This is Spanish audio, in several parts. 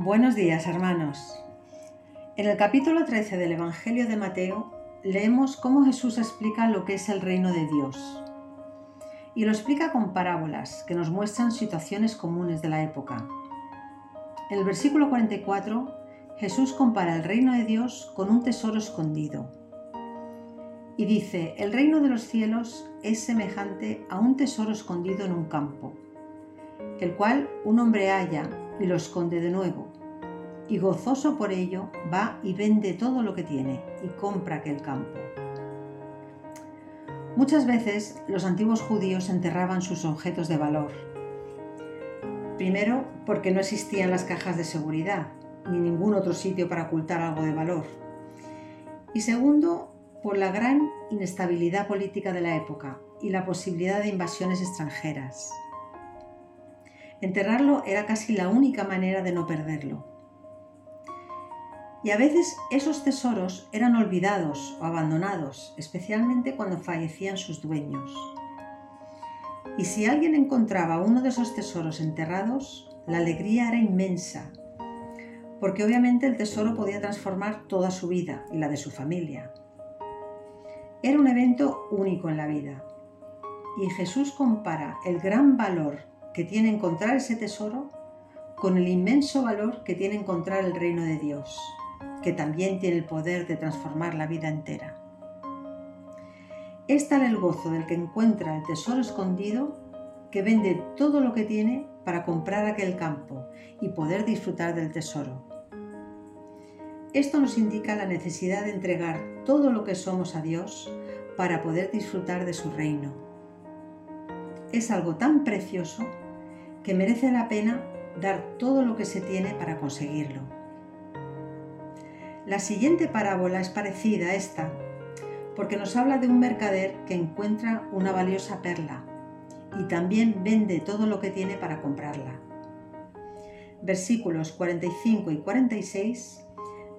Buenos días, hermanos. En el capítulo 13 del Evangelio de Mateo leemos cómo Jesús explica lo que es el reino de Dios. Y lo explica con parábolas que nos muestran situaciones comunes de la época. En el versículo 44, Jesús compara el reino de Dios con un tesoro escondido. Y dice, el reino de los cielos es semejante a un tesoro escondido en un campo, el cual un hombre halla y lo esconde de nuevo. Y gozoso por ello va y vende todo lo que tiene y compra aquel campo. Muchas veces los antiguos judíos enterraban sus objetos de valor. Primero, porque no existían las cajas de seguridad, ni ningún otro sitio para ocultar algo de valor. Y segundo, por la gran inestabilidad política de la época y la posibilidad de invasiones extranjeras. Enterrarlo era casi la única manera de no perderlo. Y a veces esos tesoros eran olvidados o abandonados, especialmente cuando fallecían sus dueños. Y si alguien encontraba uno de esos tesoros enterrados, la alegría era inmensa, porque obviamente el tesoro podía transformar toda su vida y la de su familia. Era un evento único en la vida. Y Jesús compara el gran valor que tiene encontrar ese tesoro con el inmenso valor que tiene encontrar el reino de Dios, que también tiene el poder de transformar la vida entera. Es tal el gozo del que encuentra el tesoro escondido que vende todo lo que tiene para comprar aquel campo y poder disfrutar del tesoro. Esto nos indica la necesidad de entregar todo lo que somos a Dios para poder disfrutar de su reino. Es algo tan precioso que merece la pena dar todo lo que se tiene para conseguirlo. La siguiente parábola es parecida a esta, porque nos habla de un mercader que encuentra una valiosa perla y también vende todo lo que tiene para comprarla. Versículos 45 y 46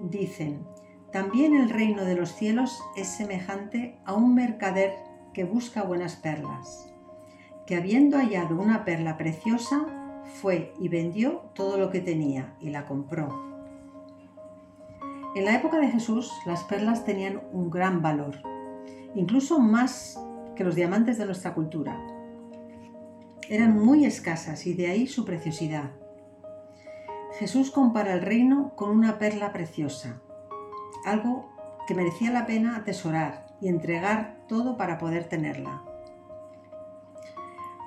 dicen, también el reino de los cielos es semejante a un mercader que busca buenas perlas que habiendo hallado una perla preciosa, fue y vendió todo lo que tenía y la compró. En la época de Jesús, las perlas tenían un gran valor, incluso más que los diamantes de nuestra cultura. Eran muy escasas y de ahí su preciosidad. Jesús compara el reino con una perla preciosa, algo que merecía la pena atesorar y entregar todo para poder tenerla.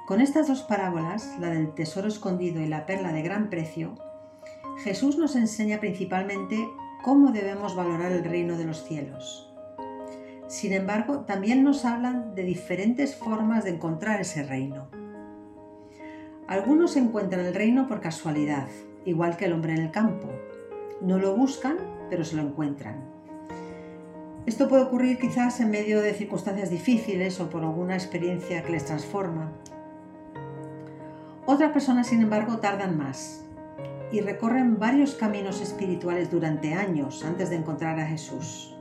Con estas dos parábolas, la del tesoro escondido y la perla de gran precio, Jesús nos enseña principalmente cómo debemos valorar el reino de los cielos. Sin embargo, también nos hablan de diferentes formas de encontrar ese reino. Algunos encuentran el reino por casualidad, igual que el hombre en el campo. No lo buscan, pero se lo encuentran. Esto puede ocurrir quizás en medio de circunstancias difíciles o por alguna experiencia que les transforma, otras personas, sin embargo, tardan más y recorren varios caminos espirituales durante años antes de encontrar a Jesús.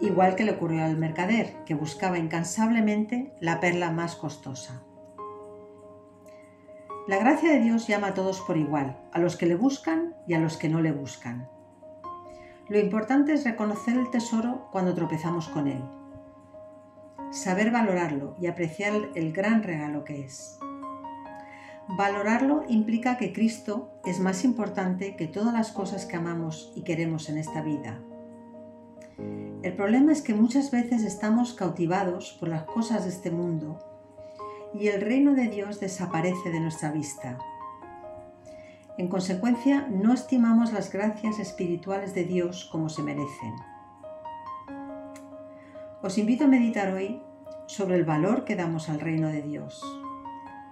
Igual que le ocurrió al mercader, que buscaba incansablemente la perla más costosa. La gracia de Dios llama a todos por igual, a los que le buscan y a los que no le buscan. Lo importante es reconocer el tesoro cuando tropezamos con él, saber valorarlo y apreciar el gran regalo que es. Valorarlo implica que Cristo es más importante que todas las cosas que amamos y queremos en esta vida. El problema es que muchas veces estamos cautivados por las cosas de este mundo y el reino de Dios desaparece de nuestra vista. En consecuencia, no estimamos las gracias espirituales de Dios como se merecen. Os invito a meditar hoy sobre el valor que damos al reino de Dios.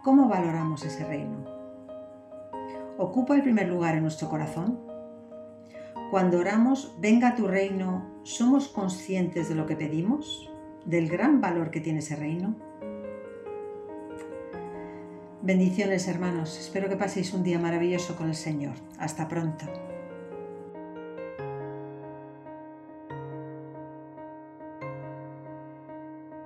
¿Cómo valoramos ese reino? ¿Ocupa el primer lugar en nuestro corazón? Cuando oramos, venga tu reino, ¿somos conscientes de lo que pedimos? ¿Del gran valor que tiene ese reino? Bendiciones hermanos, espero que paséis un día maravilloso con el Señor. Hasta pronto.